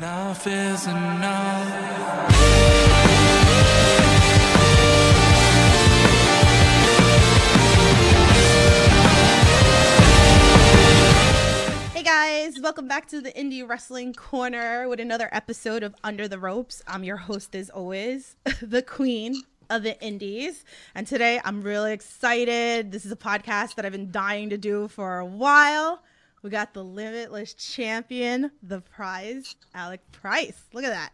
Enough is enough. Hey guys, welcome back to the Indie Wrestling Corner with another episode of Under the Ropes. I'm your host, as always, the Queen of the Indies. And today I'm really excited. This is a podcast that I've been dying to do for a while. We got the Limitless Champion, the prize, Alec Price. Look at that.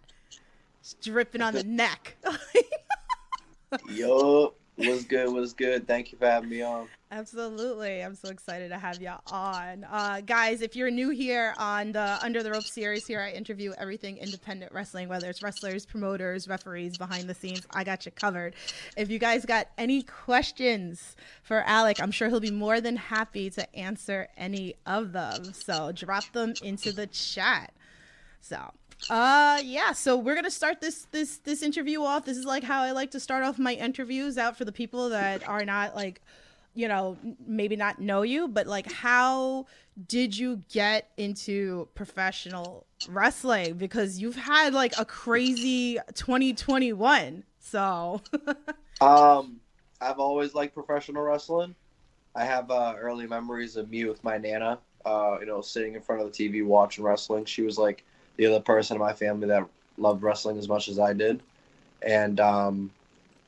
It's dripping on the neck. Yo, what's good? What's good? Thank you for having me on. Absolutely. I'm so excited to have you on. Uh, guys, if you're new here on the Under the Rope series, here I interview everything independent wrestling, whether it's wrestlers, promoters, referees, behind the scenes. I got you covered. If you guys got any questions for Alec, I'm sure he'll be more than happy to answer any of them. So drop them into the chat. So uh yeah so we're gonna start this this this interview off this is like how i like to start off my interviews out for the people that are not like you know maybe not know you but like how did you get into professional wrestling because you've had like a crazy 2021 so Um, I've always liked professional wrestling. I have uh, early memories of me with my nana. Uh, you know, sitting in front of the TV watching wrestling. She was like the other person in my family that loved wrestling as much as I did, and um,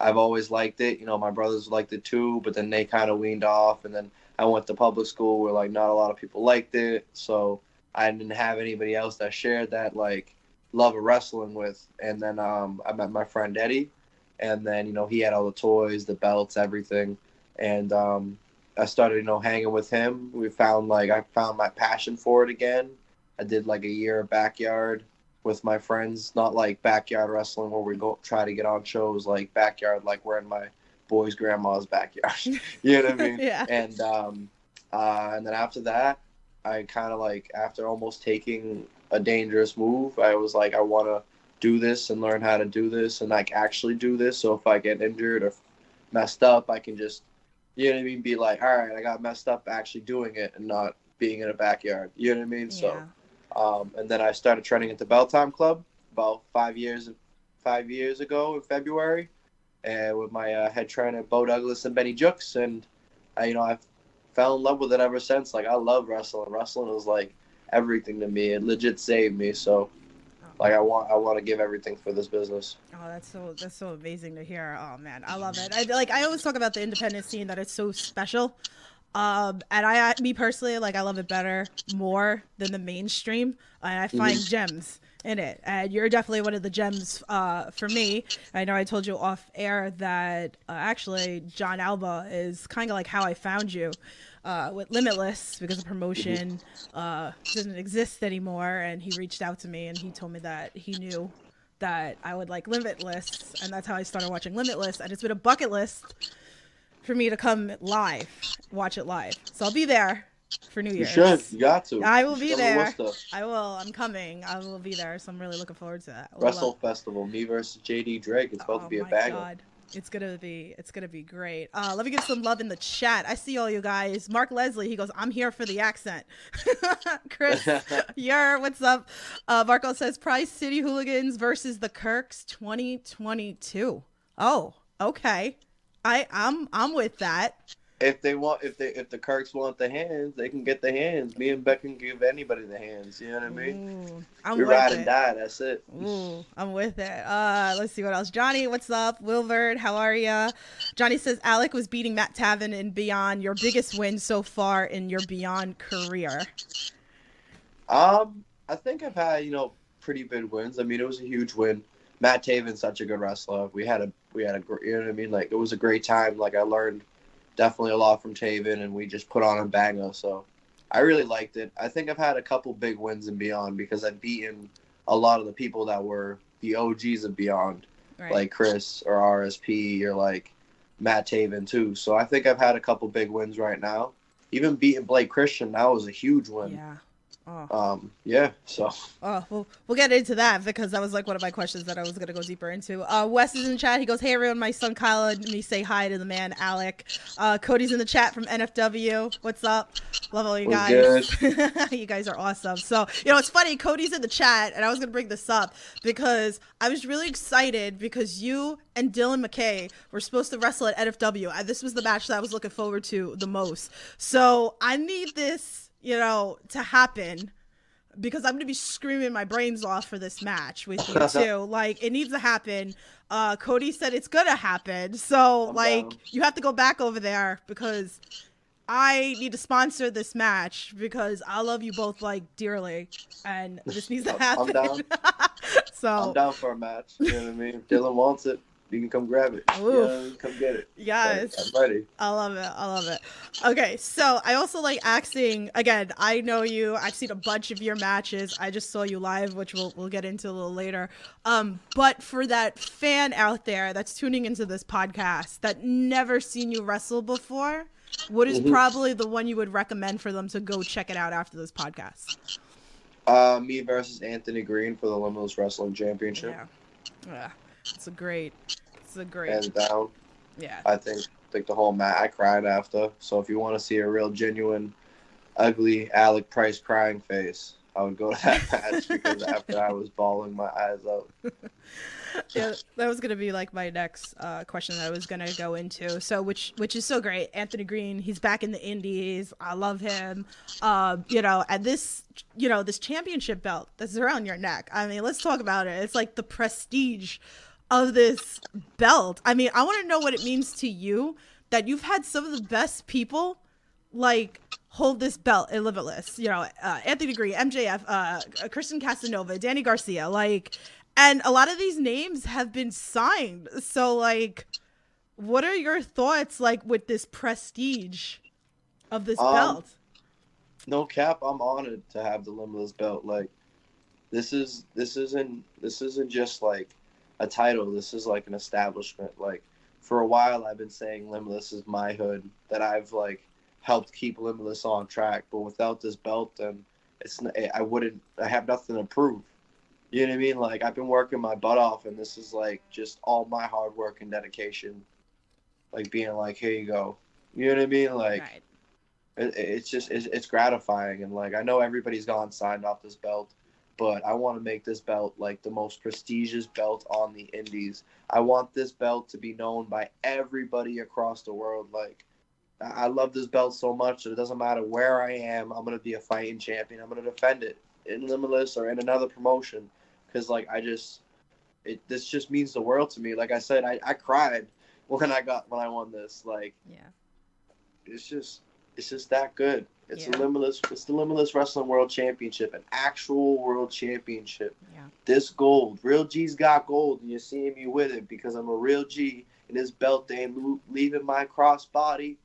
I've always liked it. You know, my brothers liked it too, but then they kind of weaned off, and then I went to public school where like not a lot of people liked it, so I didn't have anybody else that shared that like love of wrestling with. And then um, I met my friend Eddie, and then you know he had all the toys, the belts, everything, and um, I started you know hanging with him. We found like I found my passion for it again. I did like a year of backyard with my friends, not like backyard wrestling where we go try to get on shows, like backyard, like we're in my boy's grandma's backyard. you know what I mean? Yeah. And um, uh, and then after that, I kind of like after almost taking a dangerous move, I was like, I want to do this and learn how to do this and like actually do this. So if I get injured or messed up, I can just, you know what I mean, be like, all right, I got messed up actually doing it and not being in a backyard. You know what I mean? So. Um, and then I started training at the Bell Time Club about five years five years ago in February, and with my uh, head trainer Bo Douglas and Benny Jooks, and I, you know I fell in love with it ever since. Like I love wrestling. Wrestling was like everything to me. It legit saved me. So like I want I want to give everything for this business. Oh, that's so that's so amazing to hear. Oh man, I love it. I like I always talk about the independent scene that it's so special. Um, and I, me personally, like I love it better more than the mainstream, and I find gems in it. And you're definitely one of the gems uh, for me. I know I told you off air that uh, actually John Alba is kind of like how I found you uh, with Limitless because the promotion uh, doesn't exist anymore, and he reached out to me and he told me that he knew that I would like Limitless, and that's how I started watching Limitless, and it's been a bucket list for me to come live, watch it live. So I'll be there for New Year's. You should. You got to. I will You be should come to there. I will. I'm coming. I will be there. So I'm really looking forward to that. Wrestle love- Festival. Me versus JD Drake. It's about oh to be a my banger. god. It's gonna be it's gonna be great. Uh, let me give some love in the chat. I see all you guys. Mark Leslie, he goes, I'm here for the accent. Chris, you're what's up? Uh, Marco says Price City Hooligans versus the Kirks 2022. Oh, okay. I I'm I'm with that. if they want if they if the Kirks want the hands, they can get the hands. Me and Beck can give anybody the hands. You know what I mean? Ooh, I'm we ride it. and die. That's it. Ooh, I'm with it. Uh, let's see what else. Johnny, what's up? Wilbert, how are ya? Johnny says Alec was beating Matt Taven in Beyond. Your biggest win so far in your Beyond career. Um, I think I've had you know pretty big wins. I mean, it was a huge win. Matt Taven's such a good wrestler. We had a we had a gr- you know what I mean. Like it was a great time. Like I learned definitely a lot from Taven, and we just put on a banger. So I really liked it. I think I've had a couple big wins in Beyond because I've beaten a lot of the people that were the OGs of Beyond. Right. like Chris or RSP or like Matt Taven too. So I think I've had a couple big wins right now. Even beating Blake Christian, that was a huge win. yeah. Oh. Um, yeah. So Oh, well, we'll get into that because that was like one of my questions that I was gonna go deeper into. Uh, Wes is in the chat. He goes, "Hey everyone, my son Kyle and me say hi to the man Alec." Uh, Cody's in the chat from NFW. What's up? Love all you guys. you guys are awesome. So you know, it's funny. Cody's in the chat, and I was gonna bring this up because I was really excited because you and Dylan McKay were supposed to wrestle at NFW, this was the match that I was looking forward to the most. So I need this you know, to happen because I'm gonna be screaming my brains off for this match with you too. like it needs to happen. Uh Cody said it's gonna happen. So I'm like down. you have to go back over there because I need to sponsor this match because I love you both like dearly and this needs to happen. I'm down. so I'm down for a match. You know what I mean? Dylan wants it, you can come grab it. Yeah, come get it. yes. I'm ready. I love it. I love it. Okay, so I also like asking again. I know you. I've seen a bunch of your matches. I just saw you live, which we'll we'll get into a little later. Um, but for that fan out there that's tuning into this podcast that never seen you wrestle before, what is Mhm. probably the one you would recommend for them to go check it out after this podcast? Uh, me versus Anthony Green for the Limitless Wrestling Championship. Yeah, yeah, it's a great, it's a great, Hands down. yeah. I think think the whole match. I cried after. So if you want to see a real genuine, ugly Alec Price crying face, I would go to that match because after I was bawling my eyes out. yeah, that was gonna be like my next uh, question that I was gonna go into. So, which which is so great. Anthony Green, he's back in the Indies. I love him. Um, you know, and this, you know, this championship belt that's around your neck. I mean, let's talk about it. It's like the prestige of this belt. I mean, I want to know what it means to you that you've had some of the best people like hold this belt in Limitless. You know, uh, Anthony Green, MJF, uh, Christian Casanova, Danny Garcia, like, and a lot of these names have been signed. So, like, what are your thoughts like with this prestige of this Um, belt? No cap, I'm honored to have the Limitless belt. Like, this is this isn't this isn't just like a title. This is like an establishment. Like, for a while, I've been saying Limitless is my hood that I've like helped keep Limitless on track. But without this belt, then it's I wouldn't. I have nothing to prove. You know what I mean? Like I've been working my butt off, and this is like just all my hard work and dedication. Like being like, here you go. You know what I mean? Like right. it, it's just it's, it's gratifying and like i know everybody's gone signed off this belt but i want to make this belt like the most prestigious belt on the indies i want this belt to be known by everybody across the world like i love this belt so much that it doesn't matter where i am i'm going to be a fighting champion i'm going to defend it in limitless or in another promotion because like i just it this just means the world to me like i said i, I cried when i got when i won this like Yeah. it's just it's just that good. It's Yeah. a limitless it's the limitless wrestling world championship, an actual world championship. Yeah. This gold, real G's got gold, and you're seeing me with it because I'm a real G, and this belt ain't leaving my crossbody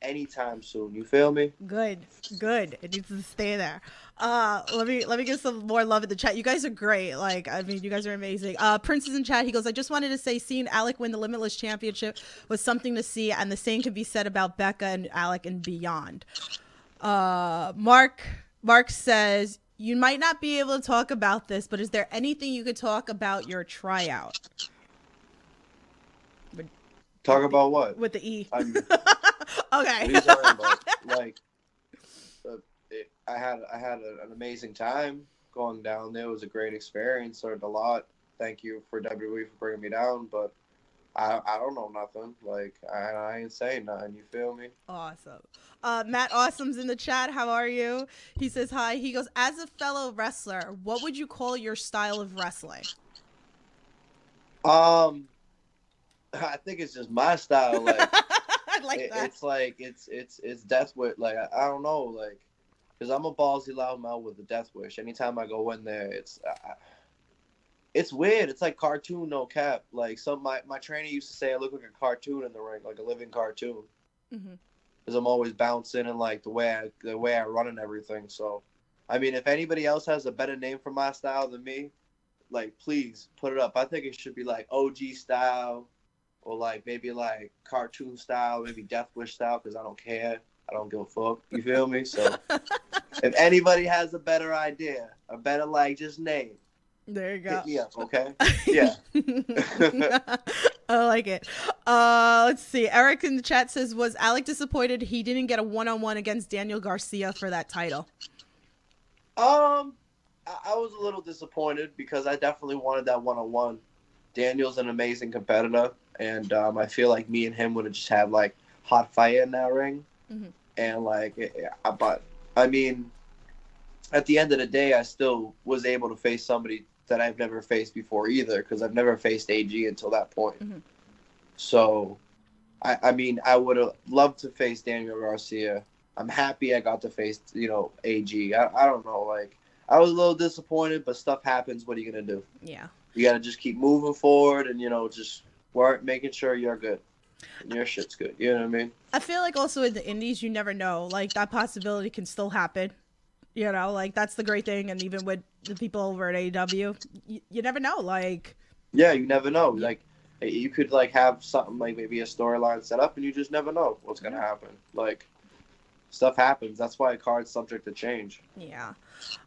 anytime soon. You feel me? Good, good. It needs to stay there. Uh, let me let me give some more love in the chat. You guys are great. Like, I mean, you guys are amazing. Uh, Prince is in chat. He goes, I just wanted to say, seeing Alec win the Limitless Championship was something to see, and the same can be said about Becca and Alec and beyond. Uh, Mark Mark says. You might not be able to talk about this, but is there anything you could talk about your tryout Talk about what? with the E? Okay. what are you talking about? Like, uh, it, I had I had a, an amazing time going down there. It was a great experience. Learned a lot. Thank you for WWE for bringing me down, but I I don't know nothing. Like I, I ain't saying nothing. You feel me? Awesome. Uh, Matt Awesome's in the chat. How are you? He says hi. He goes, as a fellow wrestler, what would you call your style of wrestling? Um, I think it's just my style. Like I like it- that. it's like it's it's it's death wish. Like I, I don't know, like because I'm a ballsy loudmouth with the death wish. Anytime I go in there, it's uh, it's weird. It's like cartoon, no cap. Like some my my trainer used to say, I look like a cartoon in the ring, like a living cartoon, mm-hmm. because I'm always bouncing and like the way I the way I run and everything. So, I mean, if anybody else has a better name for my style than me, like please put it up. I think it should be like OG style or like maybe like cartoon style, maybe Death Wish style, because I don't care. I don't give a fuck. You feel me? So if anybody has a better idea, a better like just name, There you go. hit me up, okay? Yeah. I like it. Uh, let's see. Eric in the chat says, "Was Alec disappointed he didn't get a one-on-one against Daniel Garcia for that title?" Um, I, I was a little disappointed because I definitely wanted that one on one. Daniel's an amazing competitor, and um, I feel like me and him would have just had like hot fire in that ring, Mhm. and like, it, it- but I mean, at the end of the day, I still was able to face somebody that I've never faced before either because I've never faced AG until that point. Mhm. So, I, I mean, I would have loved to face Daniel Garcia. I'm happy I got to face, you know, AG. I, I don't know, like I was a little disappointed, but stuff happens. What are you gonna do? Yeah. You gotta just keep moving forward, and you know, just work, making sure you're good, and your shit's good. You know what I mean? I feel like also in the indies, you never know. Like that possibility can still happen. You know, like that's the great thing. And even with the people over at AEW, you, you never know. Like, Yeah, you never know. Like you could like have something like maybe a storyline set up, and you just never know what's gonna happen. Like stuff happens. That's why a card's subject to change. yeah.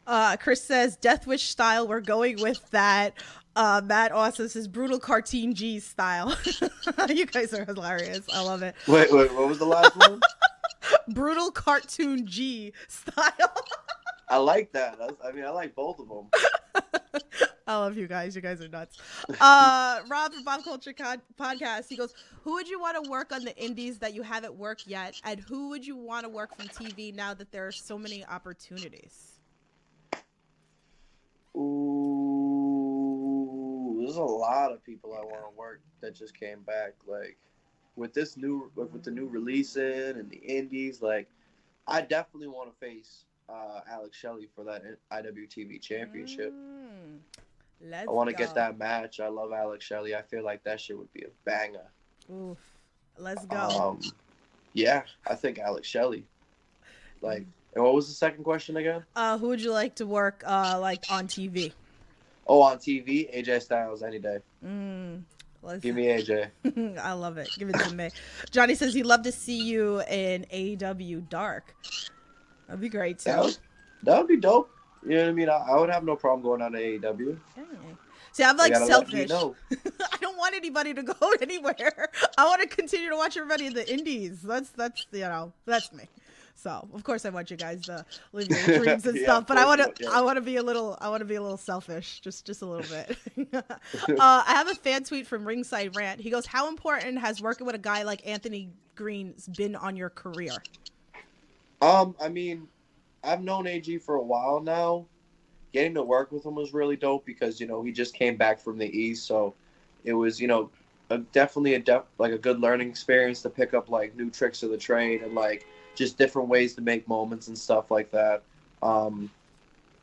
Uh, Chris says Death Wish style. We're going with that. Uh, Matt also says brutal cartoon G style. you guys are hilarious. I love it. Wait, wait, what was the last one? Brutal cartoon G style. I like that. I mean, I like both of them. I love you guys. You guys are nuts. Uh, Rob from Bob Culture Podcast. He goes, "Who would you want to work on the indies that you haven't worked yet, and who would you want to work from TV now that there are so many opportunities?" Ooh, there's a lot of people I want to work that just came back. Like with this new, with with the new releasing and the indies, like I definitely want to face uh, Alex Shelley for that IWTV championship. Mm, let's I want to get that match. I love Alex Shelley. I feel like that shit would be a banger. Oof. Let's go. Um, yeah, I think Alex Shelley. Like, and what was the second question again? uh, who would you like to work uh like on TV? Oh, on TV, AJ Styles any day. Mm, let's Give me AJ. I love it. Give it to me. Johnny says he'd love to see you in AEW Dark. That'd be great too. That would, that would be dope. You know what I mean? I, I would have no problem going on to AEW. Okay. See, I'm like I you selfish. know. I don't want anybody to go anywhere. I want to continue to watch everybody in the indies. That's that's you know that's me. So of course I want you guys to live your dreams and Yeah, stuff, but I want to yeah. I want to be a little I want to be a little selfish, just just a little bit. uh, I have a fan tweet from Ringside Rant. He goes, "How important has working with a guy like Anthony Green been on your career?" Um, I mean, I've known AG for a while now. Getting to work with him was really dope because you know he just came back from the East, so it was you know a, definitely a def- like a good learning experience to pick up like new tricks of the trade and like just different ways to make moments and stuff like that. Um,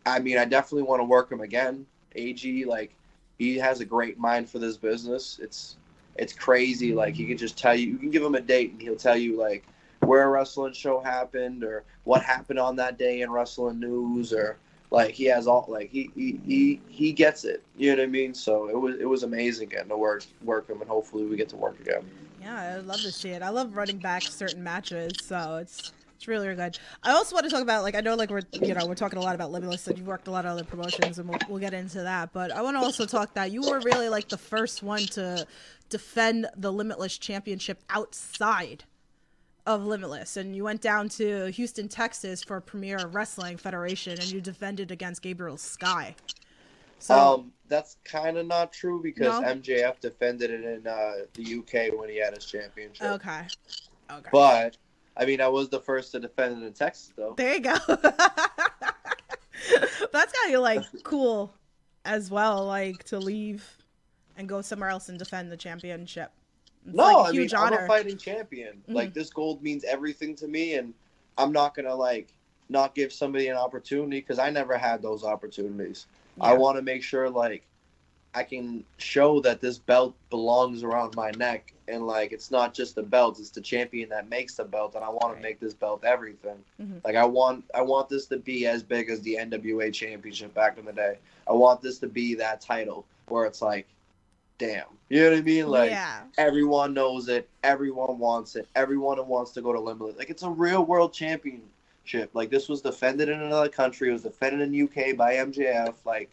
I mean, I definitely want to work him again. AG like he has a great mind for this business. It's it's crazy. Like he can just tell you, you can give him a date and he'll tell you like where a wrestling show happened or what happened on that day in wrestling news or like he has all like he he he, he gets it. You know what I mean? So it was it was amazing getting to work work him and hopefully we get to work again. Yeah, I'd love to see it. I love running back certain matches, so it's it's really, really good. I also want to talk about like I know like we're you know we're talking a lot about Limitless and you've worked a lot of other promotions and we'll, we'll get into that. But I want to also talk that you were really like the first one to defend the Limitless Championship outside of Limitless, and you went down to Houston, Texas for Premier Wrestling Federation, and you defended against Gabriel Sky. So um, that's kind of not true because No? MJF defended it in uh, the UK when he had his championship. okay, okay. But I mean, I was the first to defend it in Texas, though. There you go. That's kind of like cool as well, like to leave and go somewhere else and defend the championship. It's no, like a I mean, huge I'm a fighting champion. Mhm. Like this gold means everything to me, and I'm not gonna like not give somebody an opportunity because I never had those opportunities. I want to make sure like I can show that this belt belongs around my neck, and like it's not just the belt; it's the champion that makes the belt, and I want Right. to make this belt everything. Mhm. Like I want, I want this to be as big as the NWA championship back in the day. I want this to be that title where it's like, damn, you know what I mean? Like yeah, everyone knows it, everyone wants it, everyone wants to go to Limitless. Like it's a real world championship. Like this was defended in another country. It was defended in the UK by MJF. Like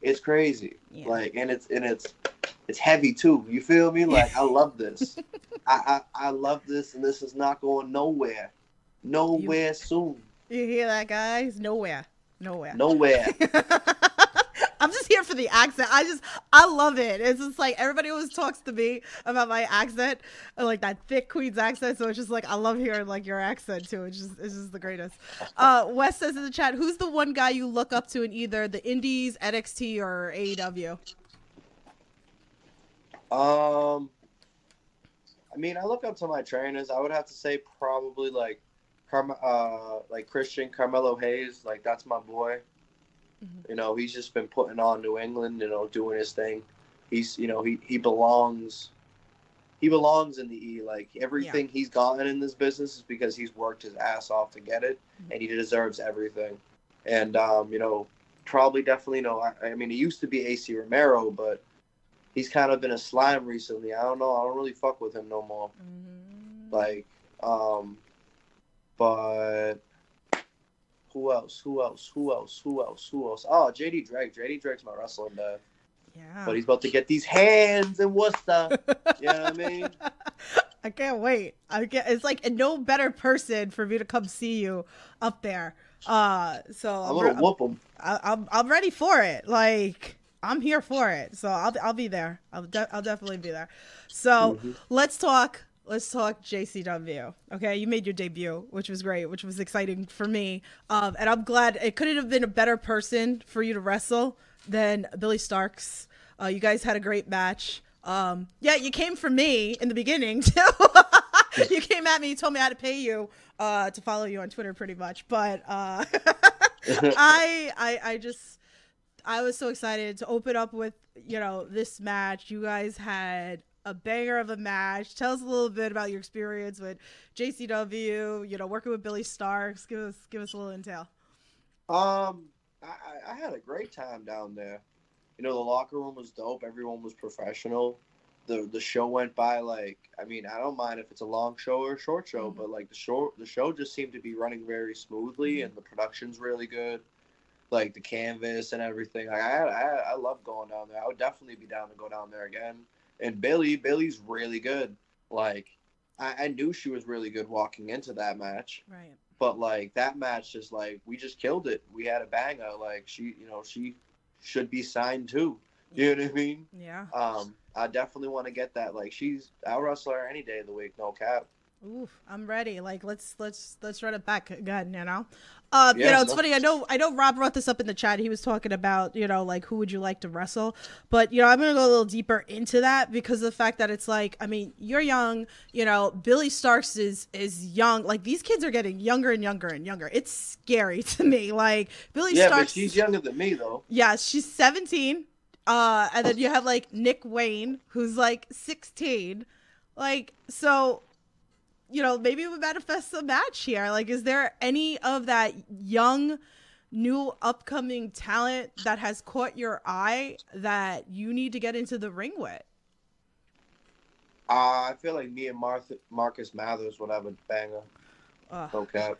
it's crazy. Yeah. Like and it's and it's it's heavy too. You feel me? Like I love this. I, I I love this, and this is not going nowhere. Nowhere soon. You hear that, guys? Nowhere. Nowhere. Nowhere. I'm just here for the accent. I just, I love it. It's just like everybody always talks to me about my accent, like that thick Queen's accent. So it's just like I love hearing like your accent too. It's just, it's just the greatest. Uh, Wes says in the chat, who's the one guy you look up to in either the Indies, NXT, or AEW? Um, I mean, I look up to my trainers. I would have to say probably like, uh, like Christian Carmelo Hayes. Like that's my boy. Mhm. You know, he's just been putting on New England. You know, doing his thing. He's, you know, he he belongs. He belongs in the E. Like everything he's gotten in this business is because he's worked his ass off to get it, Mhm. and he deserves everything. And um, you know, probably definitely, you know, I, I mean, it used to be AC Romero, but he's kind of been a slime recently. I don't know. I don't really fuck with him no more. Mhm. Like, um, but who else? Who else? Who else? Who else? Who else? Oh, JD Drake. JD Drake's my wrestling dad, yeah. but he's about to get these hands in Worcester. you know what I mean? I can't wait. I get it's like no better person for me to come see you up there. Uh, so I'm I'm, gonna whoop him. I, I'm I'm ready for it. Like I'm here for it. So I'll I'll be there. I'll de- I'll definitely be there. So Mhm. let's talk. Let's talk JCW. Okay, you made your debut, which was great, which was exciting for me. Um, and I'm glad it couldn't have been a better person for you to wrestle than Billie Starkz. Uh, you guys had a great match. Um, yeah, you came for me in the beginning too. you came at me, you told me how to pay you uh, to follow you on Twitter, pretty much. But uh, I, I, I just, I was so excited to open up with you know this match. You guys had a banger of a match. Tell us a little bit about your experience with JCW. You know, working with Billie Starkz. Give us, give us a little intel. Um, I, I- had a great time down there. You know, the locker room was dope. Everyone was professional. The the show went by like I mean, I don't mind if it's a long show or a short show, Mhm. but like the show the show just seemed to be running very smoothly Mhm. and the production's really good. Like the canvas and everything. Like I I I love going down there. I would definitely be down to go down there again. And Billie, Billie's really good. Like I, I knew she was really good walking into that match Right. but like that match is like we just killed it. We had a banger. Like she, you know, she should be signed too. You know what I mean? Yeah. Um, I definitely want to get that. Like she's I'll wrestle her any day of the week, no cap. Oof, I'm ready. Like let's let's let's run it back again, you know. Um, you know, it's funny. I know I know Rob brought this up in the chat. He was talking about, you know, like who would you like to wrestle? But, you know, I'm gonna go a little deeper into that because of the fact that it's like, I mean, you're young, you know, Billie Starkz is is young. Like these kids are getting younger and younger and younger. It's scary to me. Like Billie Yeah, Starkz but she's younger than me though. yeah, she's 17. Uh, and then you have like Nick Wayne, who's like 16. Like, so, you know, maybe we manifest a match here. Like, is there any of that young, new, upcoming talent that has caught your eye that you need to get into the ring with? Uh, I feel like me and Martha, Marcus Mathers would have a banger, Ugh. no cap.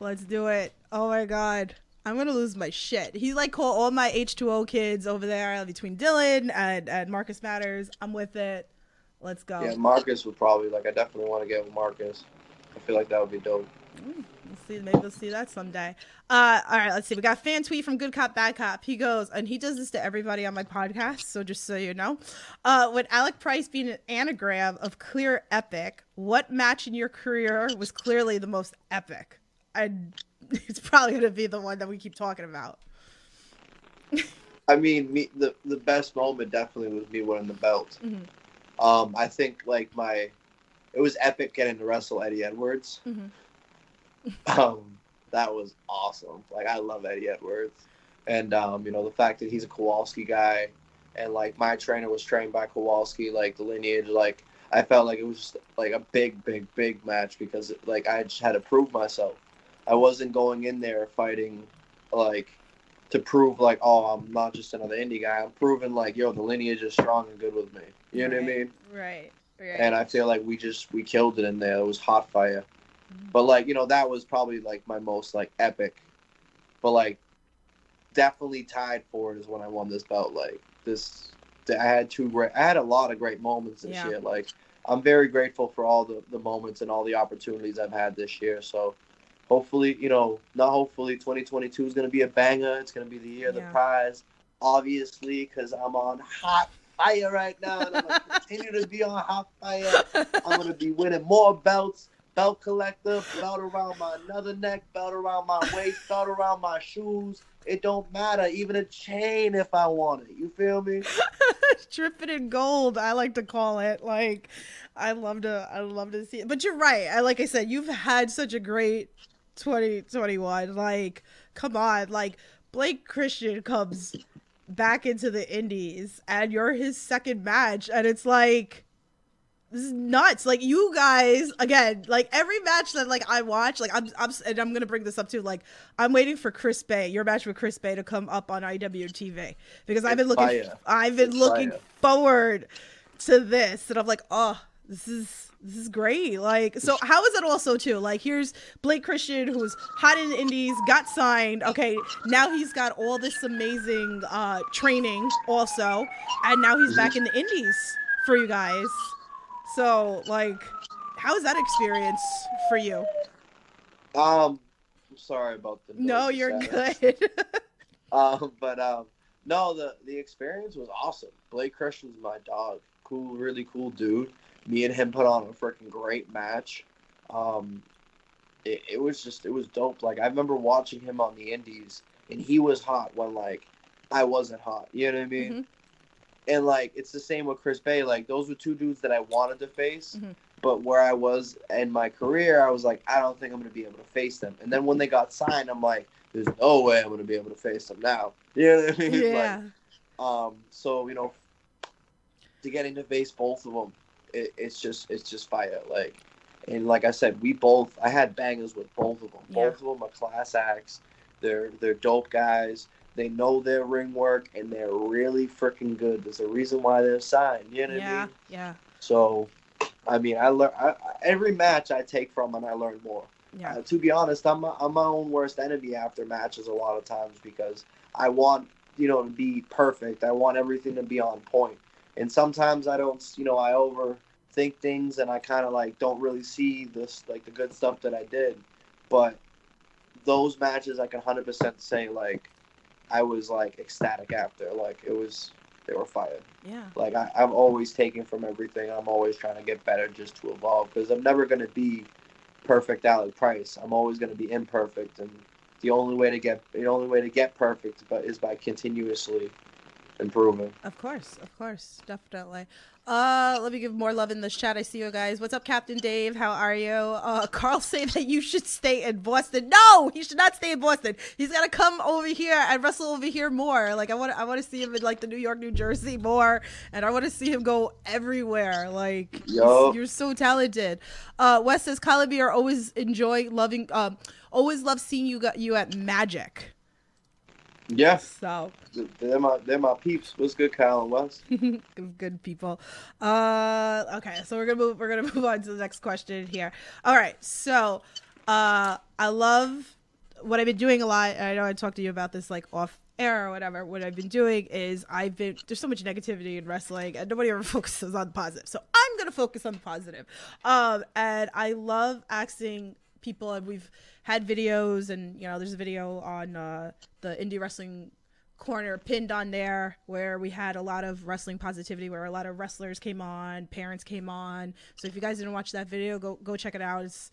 Let's do it. Oh my god. I'm gonna lose my shit. He like called all my H2O kids over there between Dylan and, and Marcus Mathers. I'm with it. Let's go. Yeah, Marcus would probably like. I definitely want to get with Marcus. I feel like that would be dope. Mm, We'll see. Maybe we'll see that someday. Uh, all right. Let's see. We got fan tweet from Good Cop Bad Cop. He goes, and he does this to everybody on my podcast. So just so you know, uh, with Alec Price being an anagram of clear epic, what match in your career was clearly the most epic? And it's probably gonna be the one that we keep talking about. I mean, me the the best moment definitely was me winning the belt. Mhm. Um, I think like my, it was epic getting to wrestle Eddie Edwards. Mhm. Um, that was awesome. Like I love Eddie Edwards, and um, you know the fact that he's a Kowalski guy, and like my trainer was trained by Kowalski, like the lineage. Like I felt like it was just like a big, big, big match because like I just had to prove myself. I wasn't going in there fighting like to prove like oh I'm not just another indie guy. I'm proving like yo the lineage is strong and good with me. You know what I mean? Right. Right. And I feel like we just we killed it in there. It was hot fire. Mm-hmm. But like you know that was probably like my most like epic, but like definitely tied for it is when I won this belt. Like this, I had two great. I had a lot of great moments this Yeah. year. Like I'm very grateful for all the the moments and all the opportunities I've had this year. So hopefully, you know, not hopefully, 2022 is gonna be a banger. It's gonna be the year of Yeah. the prize, obviously, because I'm on hot fire right now, and I'm gonna continue to be on hot fire. I'm gonna be winning more belts. Belt collector, belt around my another neck, belt around my waist, belt around my shoes. It don't matter, even a chain if I want it. You feel me? Dripping in gold, I like to call it. Like, I love to, I love to see it. But you're right. I like I said, you've had such a great 2021. Like, come on, like Blake Christian comes back into the Indies, and you're his second match, and it's like. This is nuts. Like you guys, again, like every match that like I watch, like I'm, I'm, and I'm gonna bring this up too. Like I'm waiting for Chris Bey, your match with Chris Bey, to come up on IWTV because I've been looking. I've been It's looking fire. forward to this, and I'm like, oh, this is this is great. Like, so how is it also too? Like, here's Blake Christian, who's hot in the Indies, got signed. Okay, now he's got all this amazing uh training also, and now he's back in the Indies for you guys. So, like, how is that experience for you? Um, I'm sorry about the. No, you're and good. Um, but um, no, the the experience was awesome. Blake Christian's my dog. Cool, really cool dude. Me and him put on a freaking great match. Um, it, it was just it was dope. Like I remember watching him on the Indies, and he was hot when like I wasn't hot. You know what I mean? Mhm. And like it's the same with Chris Bey. Like those were two dudes that I wanted to face. Mhm. But where I was in my career, I was like, I don't think I'm gonna be able to face them. And then when they got signed, I'm like, there's no way I'm gonna be able to face them now. You know what I mean? yeah. Like, um. So you know, to getting to face both of them, it, it's just it's just fire. Like, and like I said, we both I had bangers with both of them. Yeah. Both of them are class acts. They're they're dope guys. They know their ring work and they're really freaking good. There's a reason why they're signed. You know what I yeah, mean? yeah, So, I mean, I learn every match I take from and I learn more. yeah, Uh, to be honest, I'm my, I'm my own worst enemy after matches a lot of times because I want you know to be perfect. I want everything to be on point, and sometimes I don't. You know, I overthink things and I kind of like don't really see this like the good stuff that I did. But those matches, I can hundred percent say like I was like ecstatic after. Like it was they were fire. yeah. Like I, I'm always taking from everything. I'm always trying to get better just to evolve because I'm never gonna be perfect Alec Price. I'm always gonna be imperfect, and the only way to get the only way to get perfect, but is by continuously improving. Of course, of course, definitely. Uh, let me give more love in this chat. I see you guys. What's up, Captain Dave? How are you? Uh, Carl saying that you should stay in Boston. No, he should not stay in Boston. He's got to come over here and wrestle over here more. Like I want, I want to see him in like the New York, New Jersey more, and I want to see him go everywhere. Like Yo. you're so talented. Uh, Wes says, Calabier always enjoy loving, um, always love seeing you got you at Magic. Yeah, So they're my they're my peeps. What's good, Kyle and West? good, good people. Uh, okay, so we're gonna move. We're gonna move on to the next question here. All right, so uh, I love what I've been doing a lot. I know I talked to you about this like off air or whatever. What I've been doing is I've been there's so much negativity in wrestling, and nobody ever focuses on the positive. So I'm gonna focus on the positive. Um, and I love asking people, and we've had videos, and you know, there's a video on uh, the indie wrestling corner pinned on there where we had a lot of wrestling positivity where a lot of wrestlers came on parents came on. So if you guys didn't watch that video go go check it out. It's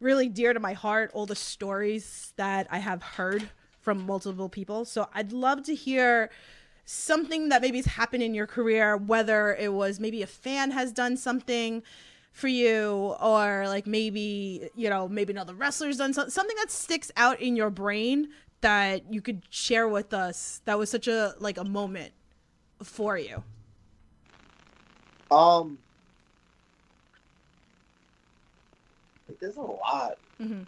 really dear to my heart all the stories that i have heard from multiple people. So i'd love to hear something that maybe has happened in your career whether it was maybe a fan has done something for you or like maybe you know maybe another wrestler's done something something that sticks out in your brain that you could share with us that was such a like a moment for you? Um, there's a lot. hmm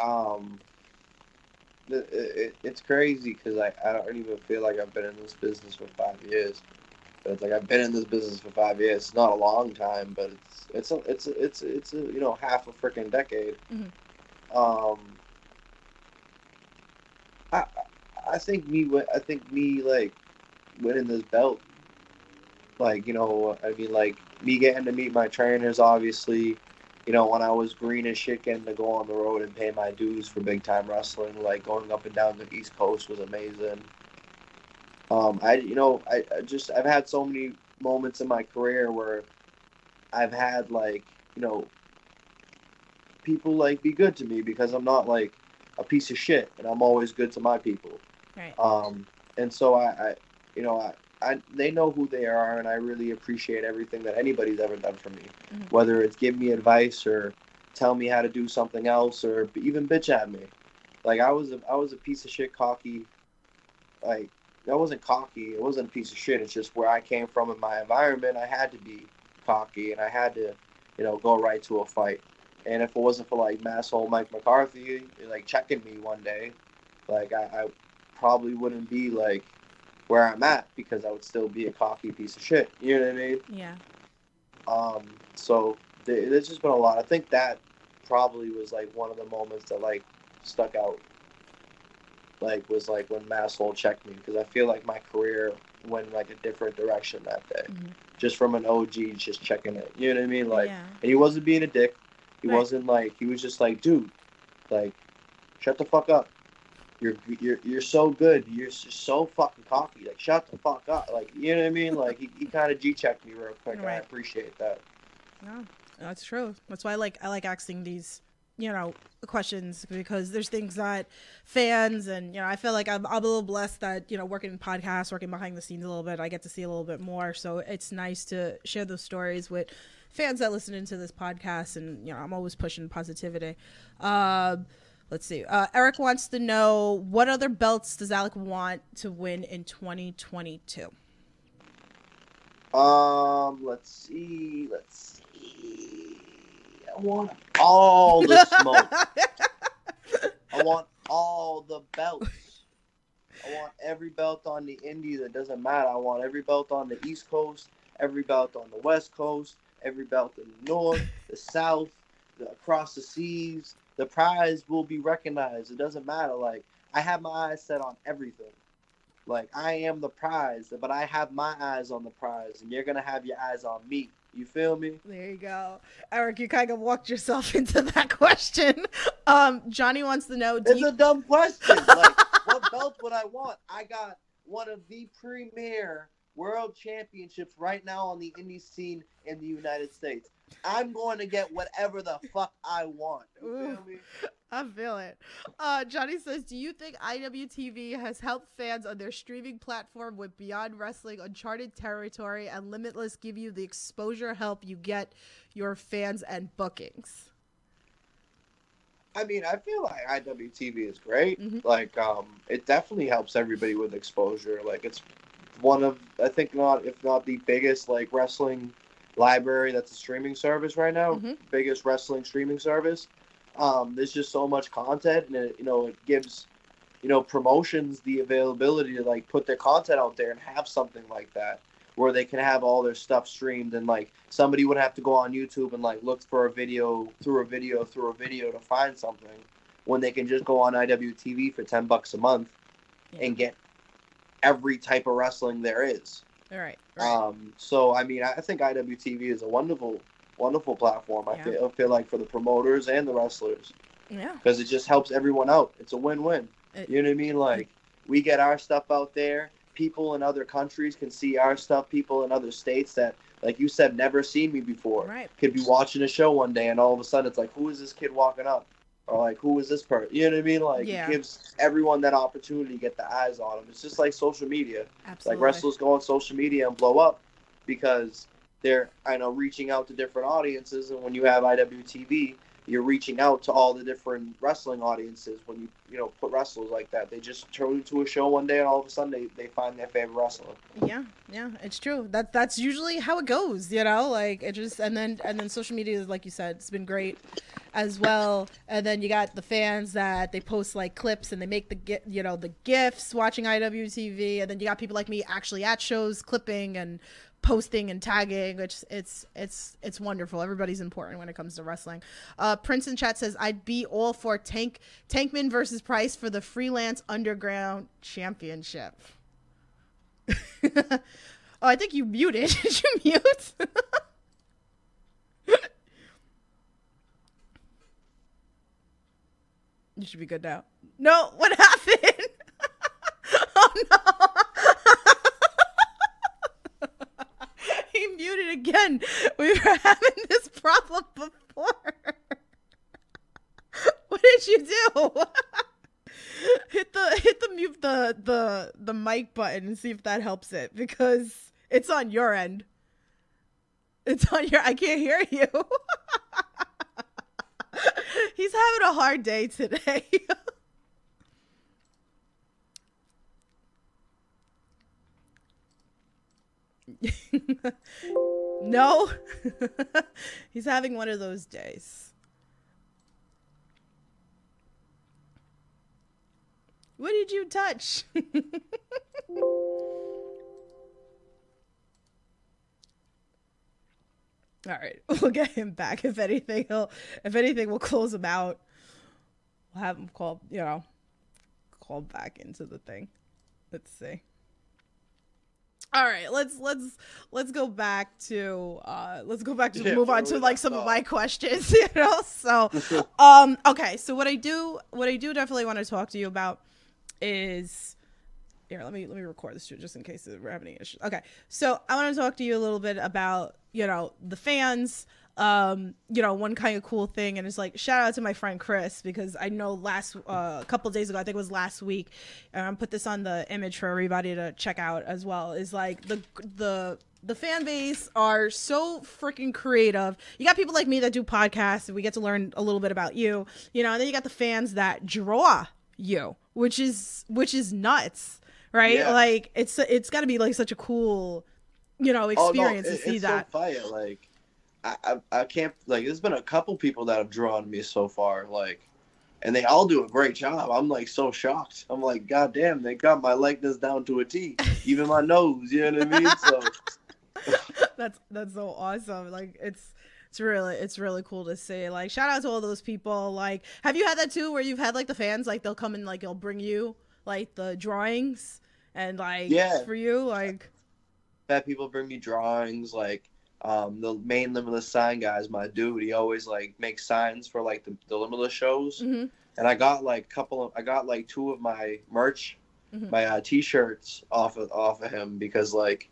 um it, it, it's crazy because I, I don't even feel like I've been in this business for five years It's like I've been in this business for five years. It's not a long time, but it's it's a, it's a, it's a, it's a, you know half a freaking decade. Mhm. Um, I I think me I think me like winning this belt, like you know I mean like me getting to meet my trainers obviously. You know, when I was green as shit, getting to go on the road and pay my dues for big time wrestling, like going up and down the East Coast was amazing. Um, I you know I, I just I've had so many moments in my career where I've had like you know people like be good to me because I'm not like a piece of shit and I'm always good to my people. Right. Um, and so I, I you know I, I they know who they are and I really appreciate everything that anybody's ever done for me, Mhm. whether it's give me advice or tell me how to do something else or even bitch at me. Like I was a I was a piece of shit cocky like I wasn't cocky. It wasn't a piece of shit. It's just where I came from in my environment. I had to be cocky, and I had to, you know, go right to a fight. And if it wasn't for like masshole Mike McCarthy, like checking me one day, like I, I probably wouldn't be like where I'm at because I would still be a cocky piece of shit. You know what I mean? Yeah. Um, so there, there's just been a lot. I think that probably was like one of the moments that like stuck out. Like was like when Masshole checked me because I feel like my career went like a different direction that day, Mhm. just from an OG just checking it. You know what I mean? Like, yeah. and he wasn't being a dick. He Right. wasn't like he was just like, dude, like, shut the fuck up. You're you're you're so good. You're just so fucking cocky. Like, shut the fuck up. Like, you know what I mean? Like, he, he kind of g checked me real quick. and I appreciate that. Yeah, that's true. That's why I like I like asking these, you know, questions because there's things that fans and you know I feel like I'm, I'm a little blessed that you know working in podcasts, working behind the scenes a little bit, I get to see a little bit more. So it's nice to share those stories with fans that listen into this podcast, and you know I'm always pushing positivity. Um, let's see. Uh, Eric wants to know what other belts does Alec want to win in 2022. Um, let's see. Let's see. I want all the smoke. I want all the belts. I want every belt on the indies. It doesn't matter. I want every belt on the East Coast, every belt on the West Coast, every belt in the North, the South, the, across the seas. The prize will be recognized. It doesn't matter. Like I have my eyes set on everything. Like I am the prize, but I have my eyes on the prize, and you're gonna have your eyes on me. You feel me? There you go. Eric, you kind of walked yourself into that question. Um, Johnny wants to know It's you, a dumb question. Like, what belt would I want? I got one of the premier world championships right now on the indie scene in the United States. I'm going to get whatever the fuck I want. Ooh. feel me? I feel it. Uh, Johnny says, Do you think IWTV has helped fans on their streaming platform with Beyond Wrestling, Uncharted Territory, and Limitless give you the exposure help you get your fans and bookings? I mean, I feel like IWTV is great. Mhm. Like, um, it definitely helps everybody with exposure. Like, it's one of, I think, not if not the biggest like wrestling library that's a streaming service right now. Mhm. Biggest wrestling streaming service. Um, there's just so much content, and it, you know, it gives, you know, promotions the availability to like put their content out there and have something like that where they can have all their stuff streamed and like somebody would have to go on YouTube and like look for a video through a video through a video to find something when they can just go on IWTV for 10 bucks a month Yeah. and get every type of wrestling there is. All right. right. Um, so I mean, I think IWTV is a wonderful, wonderful platform. I Yeah. feel, I feel like for the promoters and the wrestlers yeah. because it just helps everyone out. It's a win-win. It- you know what I mean? Like we get our stuff out there. People in other countries can see our stuff. People in other states that, like you said, never seen me before, Right. could be watching a show one day and all of a sudden it's like, who is this kid walking up? Or like, who is this person? You know what I mean? Like Yeah. it gives everyone that opportunity to get the eyes on them. It's just like social media. Absolutely. Like wrestlers go on social media and blow up because they're I know reaching out to different audiences, and when you have IWTV, you're reaching out to all the different wrestling audiences. When you you know put wrestlers like that, they just turn into a show one day, and all of a sudden they, they find their favorite wrestler. Yeah, yeah, it's true. That that's usually how it goes, you know. Like it just and then and then social media, like you said, it's been great as well. And then you got the fans that they post like clips and they make the you know the gifs watching IWTV, and then you got people like me actually at shows clipping and posting and tagging which it's it's it's wonderful. Everybody's important when it comes to wrestling. Uh prince in chat says i'd be all for tank tankman versus price for the freelance underground championship. Oh i think you muted. Did you mute? You should be good now. No what happened? Oh no muted again. We were having this problem before. what did you do? hit the hit the mute the the the mic button and see if that helps it because it's on your end. It's on your I can't hear you. He's having a hard day today. no. He's having one of those days. What did you touch? All right, we'll get him back. If anything, he'll if anything, we'll close him out. We'll have him call, you know, call back into the thing. Let's see all right let's let's let's go back to uh let's go back to Yeah, move on to like some of my questions you know? So um okay so what i do what i do definitely want to talk to you about is here let me let me record this too just in case we're having any issues. Okay so i want to talk to you a little bit about you know the fans um you know one kind of cool thing and it's like shout out to my friend chris because i know last uh, a couple days ago i think it was last week and i put this on the image for everybody to check out as well is like the the the fan base are so freaking creative. You got people like me that do podcasts and we get to learn a little bit about you, you know, and then you got the fans that draw you, which is which is nuts, right? Yeah. Like it's it's got to be like such a cool, you know, experience oh, no, to it- see it's that. So fire. Like, I, I, can't. Like, there's been a couple people that have drawn me so far. Like, and they all do a great job. I'm like so shocked. I'm like, God damn, they got my likeness down to a T. Even my nose. You know what I mean? So, that's that's so awesome. Like it's it's really it's really cool to see. Like shout out to all those people. Like have you had that too where you've had like the fans like they'll come and like they'll bring you like the drawings and like Yeah. for you like had people bring me drawings. Like, um, the main limitless sign guy is my dude. He always like makes signs for like the, the limitless shows. mhm. and I got like a couple of I got like two of my merch, Mhm. my uh, t-shirts off of off of him because like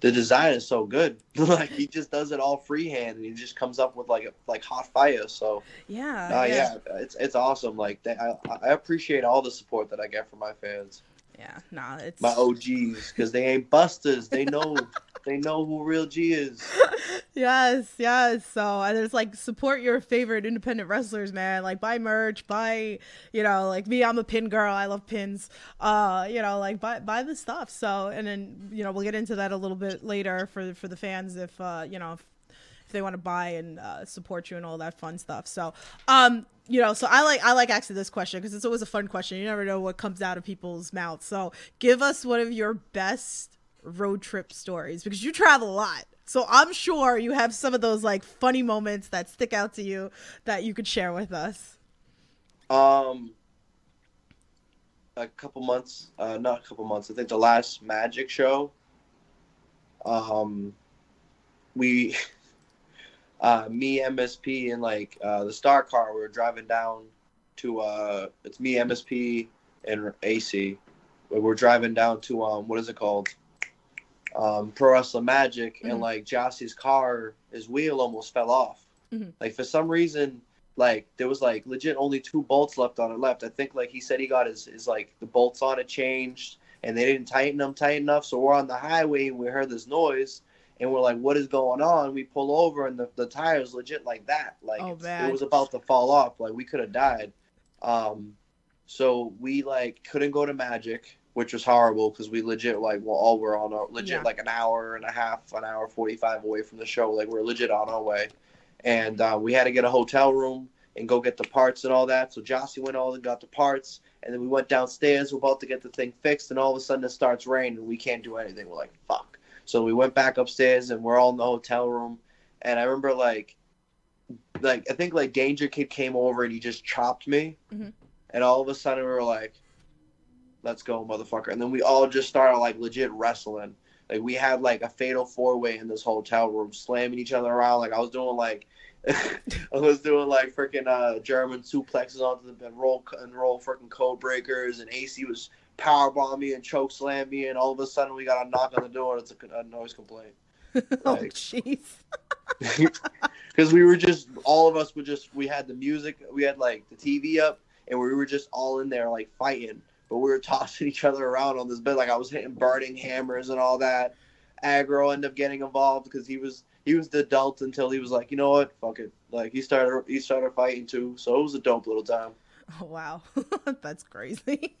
the design is so good. like he just does it all freehand and he just comes up with like a, like hot fire. So yeah, uh, yeah. yeah. it's it's awesome. Like they, I I appreciate all the support that I get from my fans, Yeah, nah, it's my OGs, because they ain't busters. They know they know who real G is. yes, yes. So and it's like support your favorite independent wrestlers, man. Like buy merch, buy, you know, like me, I'm a pin girl. I love pins. Uh, you know, like buy buy the stuff. So and then you know we'll get into that a little bit later for for the fans if uh you know if, if they want to buy and uh, support you and all that fun stuff. So um you know, so I like I like asking this question because it's always a fun question. You never know what comes out of people's mouths. So give us one of your best road trip stories because you travel a lot. So I'm sure you have some of those like funny moments that stick out to you that you could share with us. Um, a couple months, uh, not a couple months. I think the last Magic show. Um, we, uh, me, MSP, and like uh, the Star Car, we were driving down to uh, it's me, MSP, and AC. We We're driving down to um, what is it called? Um, Pro Wrestling Magic, Mhm. and like Jossie's car, his wheel almost fell off. Mhm. Like for some reason, like there was like legit only two bolts left on it left. I think like he said he got his, his like the bolts on it changed and they didn't tighten them tight enough. So we're on the highway and we heard this noise and we're like, what is going on? We pull over and the, the tires legit like that. Like Oh, it was about to fall off. Like we could have died. Um, so we like couldn't go to Magic, which was horrible because we legit like well all were on our legit Yeah. like an hour and a half, an hour forty five away from the show. Like we're legit on our way and uh, we had to get a hotel room. and go get the parts and all that. So Jossie went all and got the parts, and then we went downstairs. We're about to get the thing fixed, and all of a sudden it starts raining, and we can't do anything. We're like, fuck. So we went back upstairs, and we're all in the hotel room. And I remember like, like I think like Danger Kid came over and he just chopped me, Mhm. and all of a sudden we were like, let's go, motherfucker. And then we all just started like legit wrestling. Like we had like a fatal four way in this hotel room, slamming each other around. Like I was doing like, I was doing like freaking uh, German suplexes onto the bed, roll and roll freaking code breakers, and AC was powerbomb me and choke slam me, and all of a sudden we got a knock on the door. and It's a, a noise complaint oh Like- jeez. because we were just all of us were just we had the music, we had like the TV up, and we were just all in there like fighting. But we were tossing each other around on this bed, like I was hitting burning hammers and all that. Aggro ended up getting involved because he was he was the adult until he was like, you know what, fuck it. Like he started he started fighting too, so it was a dope little time. Oh wow, that's crazy.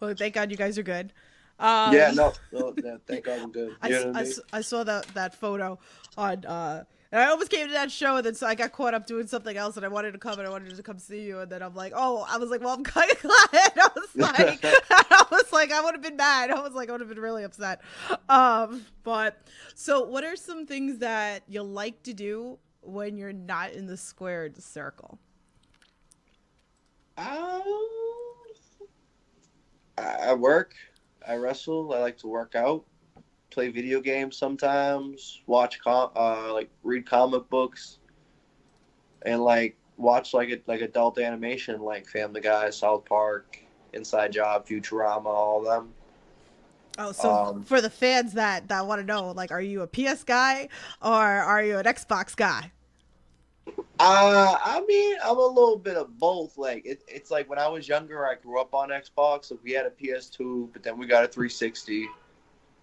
Well, thank God you guys are good. Um, yeah, no, no yeah, thank God I'm good. I, You s- know what I I mean? s- I saw that that photo on. uh and I almost came to that show, and then so I got caught up doing something else, and I wanted to come, and I wanted to come see you, and then I'm like, oh, I was like, well, I'm kind of glad. I was like, I was like, I would have been mad. I was like, I would have been really upset. Um, but so, what are some things that you like to do when you're not in the squared circle? Um, I I work. I wrestle. I like to work out. Play video games sometimes. Watch com uh like read comic books. And like watch like a, like adult animation like Family Guy, South Park, Inside Job, Futurama, all of them. Oh, so Um, for the fans that that want to know, like, are you a PS guy or are you an Xbox guy? Uh, I mean, I'm a little bit of both. Like, it, it's like when I was younger, I grew up on Xbox. So we had a PS2, but then we got a 360.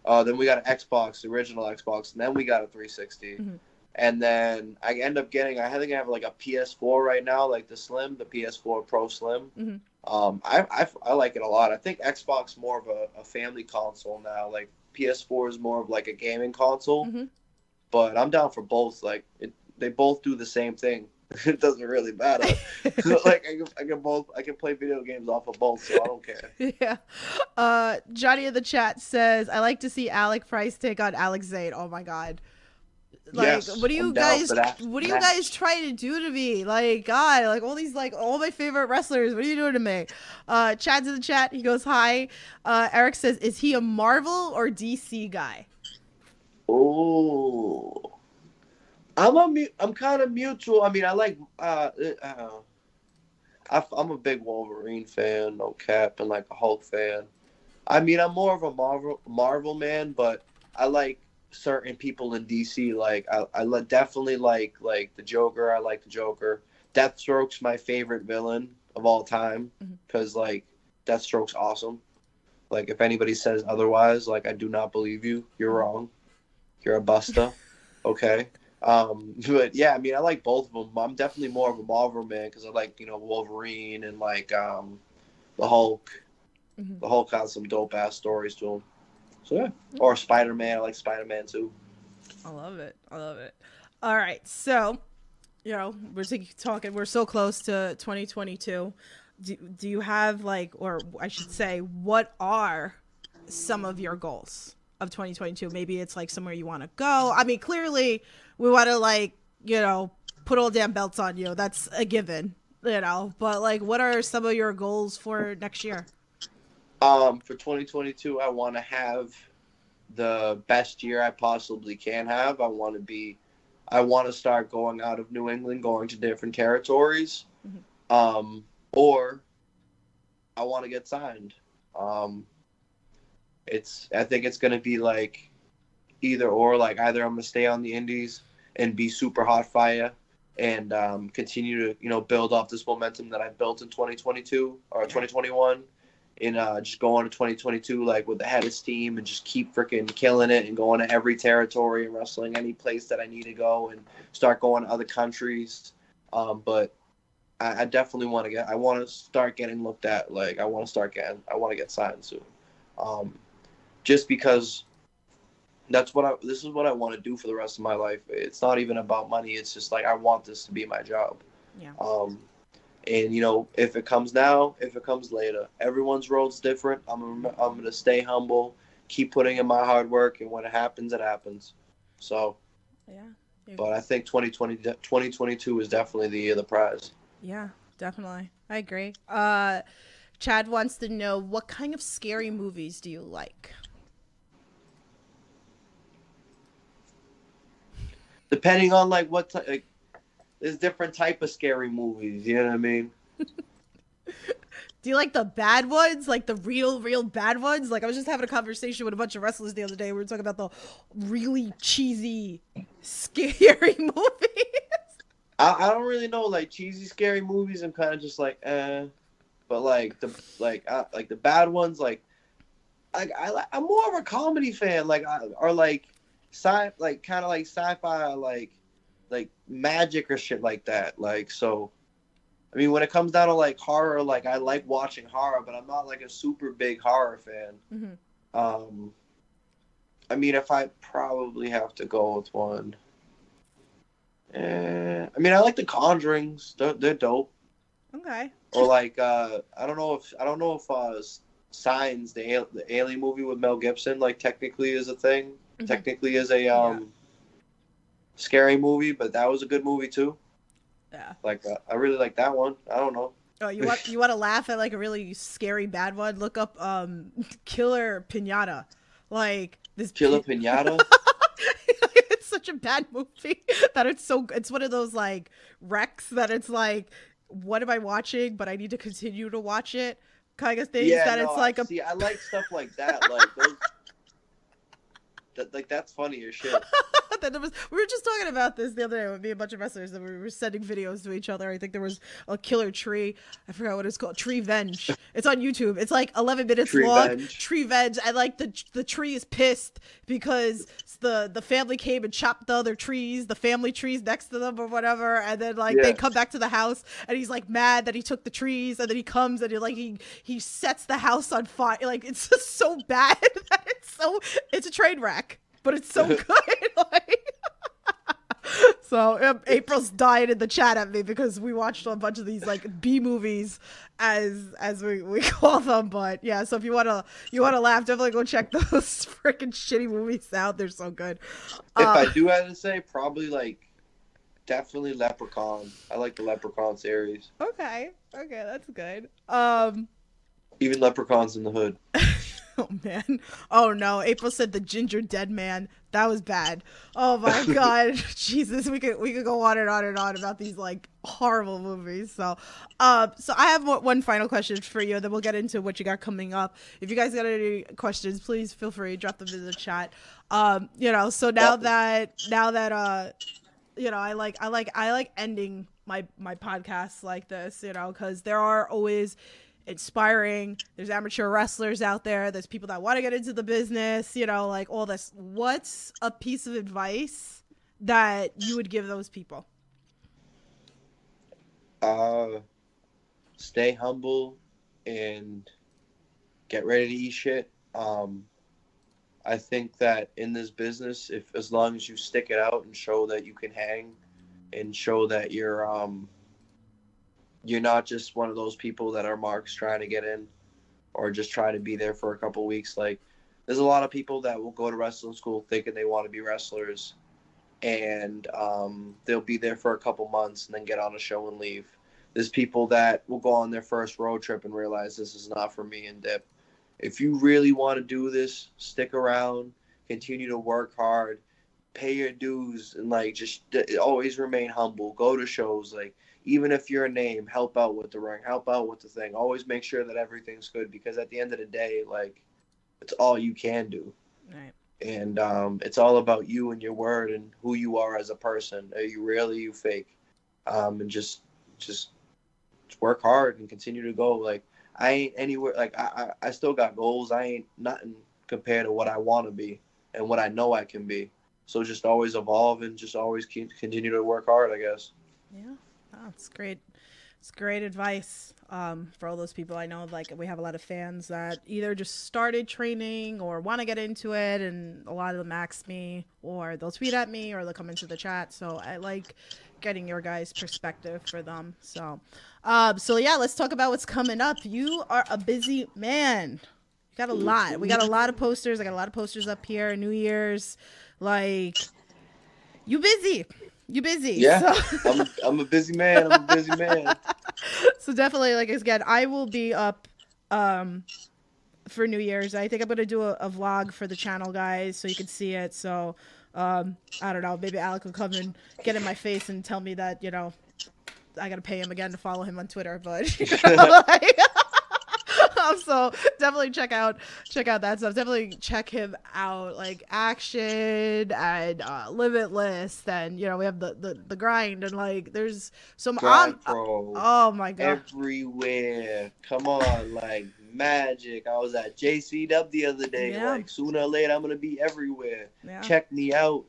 Uh, then we got an Xbox, the original Xbox, and then we got a 360. Mhm. And then I end up getting, I think I have like a PS4 right now, like the Slim, the PS4 Pro Slim. Mhm. Um, I, I, I like it a lot. I think Xbox more of a, a family console now. Like PS4 is more of like a gaming console. Mhm. But I'm down for both. Like it, they both do the same thing. it doesn't really matter. like I can, I can both I can play video games off of both, so I don't care. yeah. Uh, Johnny in the chat says, "I like to see Alec Price take on Alex Zayne." Oh my god. Like, Yes, what do you I'm guys? What are you guys trying to do to me? Like, God, like all these, like all my favorite wrestlers. What are you doing to me? Uh, Chad's in the chat. He goes, "Hi." Uh, Eric says, "Is he a Marvel or DC guy?" Oh, I'm a mu- I'm kind of mutual. I mean, I like uh, uh I, I'm a big Wolverine fan, no cap, and like a Hulk fan. I mean, I'm more of a Marvel Marvel man, but I like certain people in DC. Like I, I definitely like like the Joker. I like the Joker. Deathstroke's my favorite villain of all time because like Deathstroke's awesome. Like if anybody says otherwise, like I do not believe you. You're wrong. You're a busta. okay. Um, but yeah, I mean, I like both of them. I'm definitely more of a Marvel man because I like you know Wolverine and like um, the Hulk. Mhm. The Hulk has some dope ass stories to him. So yeah, or Spider Man. I like Spider Man too. I love it. I love it. All right, so you know we're talking. We're so close to 2022. Do, do you have like, or I should say, what are some of your goals of 2022? Maybe it's like somewhere you want to go. I mean, clearly we want to like you know put all damn belts on you. That's a given, you know. But like, what are some of your goals for next year? Um, for 2022, I want to have the best year I possibly can have. I want to be, I want to start going out of New England, going to different territories, Mhm. um, or I want to get signed. Um, it's, I think it's going to be like either or. Like either I'm going to stay on the Indies and be super hot fire and um, continue to you know build off this momentum that I built in 2022 or 2021 and uh, just on to 2022 like with the headest team and just keep freaking killing it and going to every territory and wrestling any place that I need to go and start going to other countries. Um, but I, I definitely want to get. I want to start getting looked at. Like I want to start getting. I want to get signed soon. Um, just because that's what I. This is what I want to do for the rest of my life. It's not even about money. It's just like I want this to be my job. Yeah. Um, And you know, if it comes now, if it comes later, everyone's road's different. I'm gonna, I'm gonna stay humble, keep putting in my hard work, and when it happens, it happens. So, Yeah. but I think 2020, 2022 is definitely the year of the prize. Yeah, definitely. I agree. Uh, Chad wants to know what kind of scary movies do you like? Depending on like what like, there's different type of scary movies. You know what I mean? Do you like the bad ones, like the real, real bad ones? Like I was just having a conversation with a bunch of wrestlers the other day. We were talking about the really cheesy, scary movies. I, I don't really know like cheesy scary movies. I'm kind of just like eh, but like the like uh, like the bad ones like like I I'm more of a comedy fan like I, or like sci like kind of like sci-fi like like magic or shit like that like so. I mean, when it comes down to like horror, like I like watching horror, but I'm not like a super big horror fan. hmm Um, I mean, if I probably have to go with one, eh, I mean, I like the Conjurings. They're, they're dope. Okay. Or like, uh, I don't know if I don't know if uh, Signs, the the Alien movie with Mel Gibson, like technically is a thing. Mhm. Technically is a um, scary movie, but that was a good movie too. Yeah. Like, uh, I really like that one. I don't know. Oh, you want you want to laugh at like a really scary bad one? Look up um Killer Pinata. Like this Killer pi- Pinata. it's such a bad movie that it's so it's one of those like wrecks that it's like what am I watching but I need to continue to watch it kind of things yeah, that no, it's like a see, I like stuff like that. Like those. That, like that's funny as shit. was, we were just talking about this the other day with me and a bunch of wrestlers that we were sending videos to each other. I think there was a killer tree. I forgot what it's called. Treevenge. It's on YouTube. It's like 11 minutes Tree long. Venge. Treevenge. I like the the tree is pissed because the the family came and chopped the other trees, the family trees next to them or whatever, and then like they come back to the house and he's like mad that he took the trees, and then he comes and he like he he sets the house on fire. Like it's just so bad so it's a train wreck, but it's so good. like. So um, April's dying in the chat at me because we watched a bunch of these like B movies, as as we, we call them. But yeah, so if you wanna you wanna laugh, definitely go check those freaking shitty movies out. They're so good. If Uh, I do have to say, probably like definitely Leprechaun. I like the Leprechaun series. okay, okay, that's good. Um, Even Leprechauns in the Hood. oh man, oh no. April said the Gingerdead Man. That was bad. Oh my god, Jesus, we could we could go on and on and on about these like horrible movies. So, uh, so I have one one final question for you, then we'll get into what you got coming up. If you guys got any questions, please feel free to drop them in the chat. Um, you know, so now that now that uh, you know, I like I like I like ending my my podcasts like this, you know, because there are always inspiring. There's amateur wrestlers out there. There's people that want to get into the business, you know, like all this. What's a piece of advice that you would give those people? Uh, stay humble and get ready to eat shit. Um, I think that in this business, if as long as you stick it out and show that you can hang, and show that you're um, you're not just one of those people that are marks trying to get in, or just try to be there for a couple weeks. Like, there's a lot of people that will go to wrestling school thinking they want to be wrestlers, and um, they'll be there for a couple months and then get on a show and leave. There's people that will go on their first road trip and realize this is not for me and dip. If you really want to do this, stick around, continue to work hard, pay your dues, and like just always remain humble. Go to shows, like even if you're a name, help out with the ring, help out with the thing. Always make sure that everything's good because at the end of the day, like it's all you can do Right. and um, it's all about you and your word and who you are as a person. Are you real? Are you fake? Um, and just, just work hard and continue to go. Like I ain't anywhere. Like I, I, I still got goals. I ain't nothing compared to what I want to be and what I know I can be. So just always evolve and just always keep continue to work hard. I guess. Yeah, oh, it's great. It's great advice um, for all those people I know. Like we have a lot of fans that either just started training or want to get into it, and a lot of them ask me, or they'll tweet at me, or they'll come into the chat. So I like getting your guys' perspective for them. So, um, so yeah, let's talk about what's coming up. You are a busy man. You got a lot. We got a lot of posters. I got a lot of posters up here. New Year's, like you busy. You busy. Yeah, So- I'm I'm a busy man. I'm a busy man. so definitely like again i will be up um for new year's i think i'm gonna do a, a vlog for the channel guys so you can see it so um i don't know maybe alec will come and get in my face and tell me that you know i gotta pay him again to follow him on twitter but you know, like- so definitely check out check out that stuff definitely check him out like action and uh limitless Then you know we have the the, the grind and like there's some Grind I'm, Oh my god. everywhere. Come on, like magic. I was at JCW the other day. Yeah. Like sooner or later, I'm gonna be everywhere. Yeah. Check me out.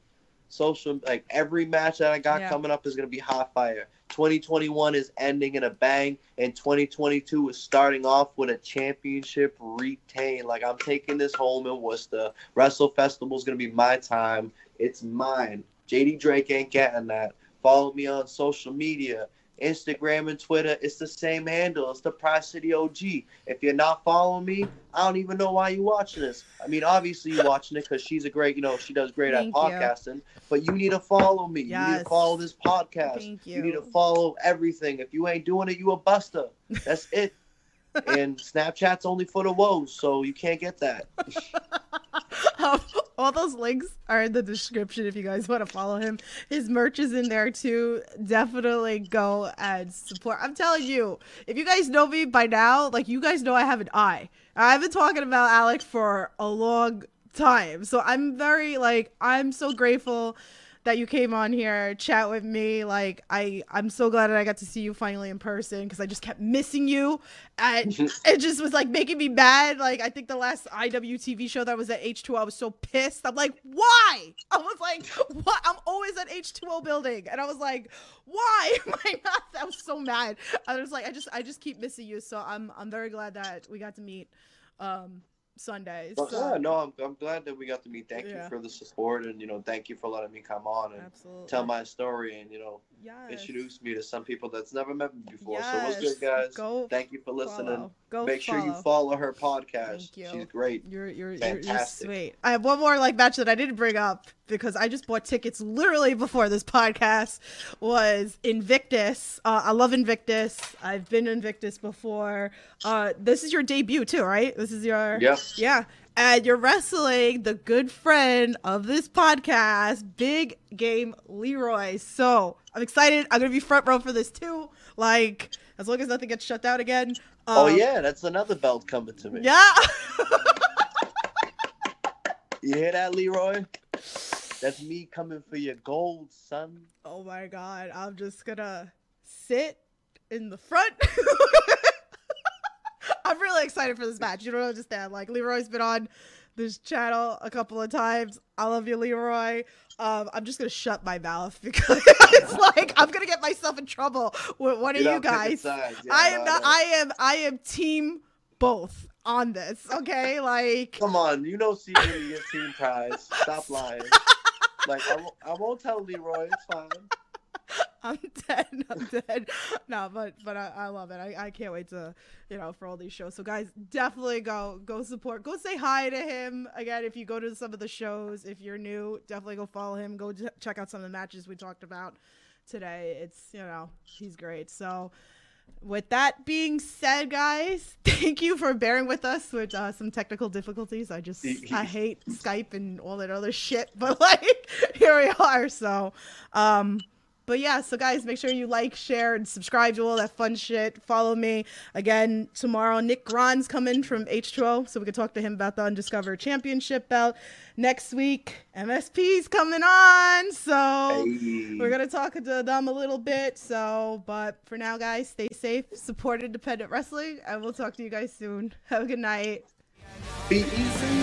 Social, like every match that I got Yeah. coming up is gonna be hot fire. 2021 is ending in a bang, and 2022 is starting off with a championship retain. Like I'm taking this home in Worcester. Wrestle Festival is gonna be my time. It's mine. JD Drake ain't getting that. Follow me on social media. Instagram and Twitter, it's the same handle. It's the Prize City OG. If you're not following me, I don't even know why you're watching this. I mean, obviously you're watching it because she's a great, you know, she does great Thank at you. podcasting. But you need to follow me. You need Yes. to follow this podcast. Thank You need to follow everything. If you ain't doing it, you a buster. That's it. and Snapchat's only for the woes, so you can't get that. All those links are in the description if you guys want to follow him. His merch is in there too. Definitely go and support. I'm telling you, if you guys know me by now, like you guys know I have an eye. I've been talking about Alec for a long time. So I'm very like I'm so grateful that you came on here chat with me like i i'm so glad that i got to see you finally in person because i just kept missing you and it just was like making me mad like i think the last iwtv show that was at h2o i was so pissed. I'm like why? I was like what i'm always at h2o building and i was like why am i not? I was so mad. I was like i just i just keep missing you. So i'm i'm very glad that we got to meet um sundays But, so, yeah, no, I'm, I'm glad that we got to meet. Thank Yeah. you for the support, and you know, thank you for letting me come on and absolutely tell my story, and you know, yes. introduce me to some people that's never met me before. So what's Yes. good, guys? Go Thank you for listening. follow. Go Make sure you follow. follow her podcast. Thank you. She's great. You're you're, you're you're sweet. I have one more like match that I didn't bring up because I just bought tickets literally before this podcast was Invictus. Uh, I love Invictus. I've been Invictus before. Uh, this is your debut too, right? This is your Yep. yeah. And you're wrestling the good friend of this podcast, Big Game Leroy. So I'm excited. I'm gonna be front row for this too. Like as long as nothing gets shut down again. oh Um, yeah, that's another belt coming to me. Yeah. You hear that, Leroy? That's me coming for your gold, son. Oh my god, I'm just gonna sit in the front. I'm really excited for this match. You don't understand. Like Leroy's been on this channel a couple of times. I love you, Leroy. Um, I'm just gonna shut my mouth because it's like I'm gonna get myself in trouble with one You're you guys. Yeah, I am not. I am. I am team both on this. Okay, like Come on, you know secretly your team prize. Stop lying. Like I won't, I won't tell Leroy. It's fine. I'm dead. I'm dead. No, but but I, I love it. I, I can't wait to you know for all these shows. So guys, definitely go go support. Go say hi to him again if you go to some of the shows. If you're new, definitely go follow him. Go ch- check out some of the matches we talked about today. It's you know he's great. So. With that being said, guys, thank you for bearing with us with uh, some technical difficulties. I just I hate Skype and all that other shit, but like here we are. So, um, but yeah, so guys, make sure you like, share, and subscribe to all that fun shit. Follow me again tomorrow. Nick Gron's coming from H2O, so we can talk to him about the Undiscovered Championship belt. Next week, MSP's coming on, so Hey. we're gonna talk to them a little bit. So, but for now, guys, stay safe, support independent wrestling, and we'll talk to you guys soon. Have a good night. Be easy.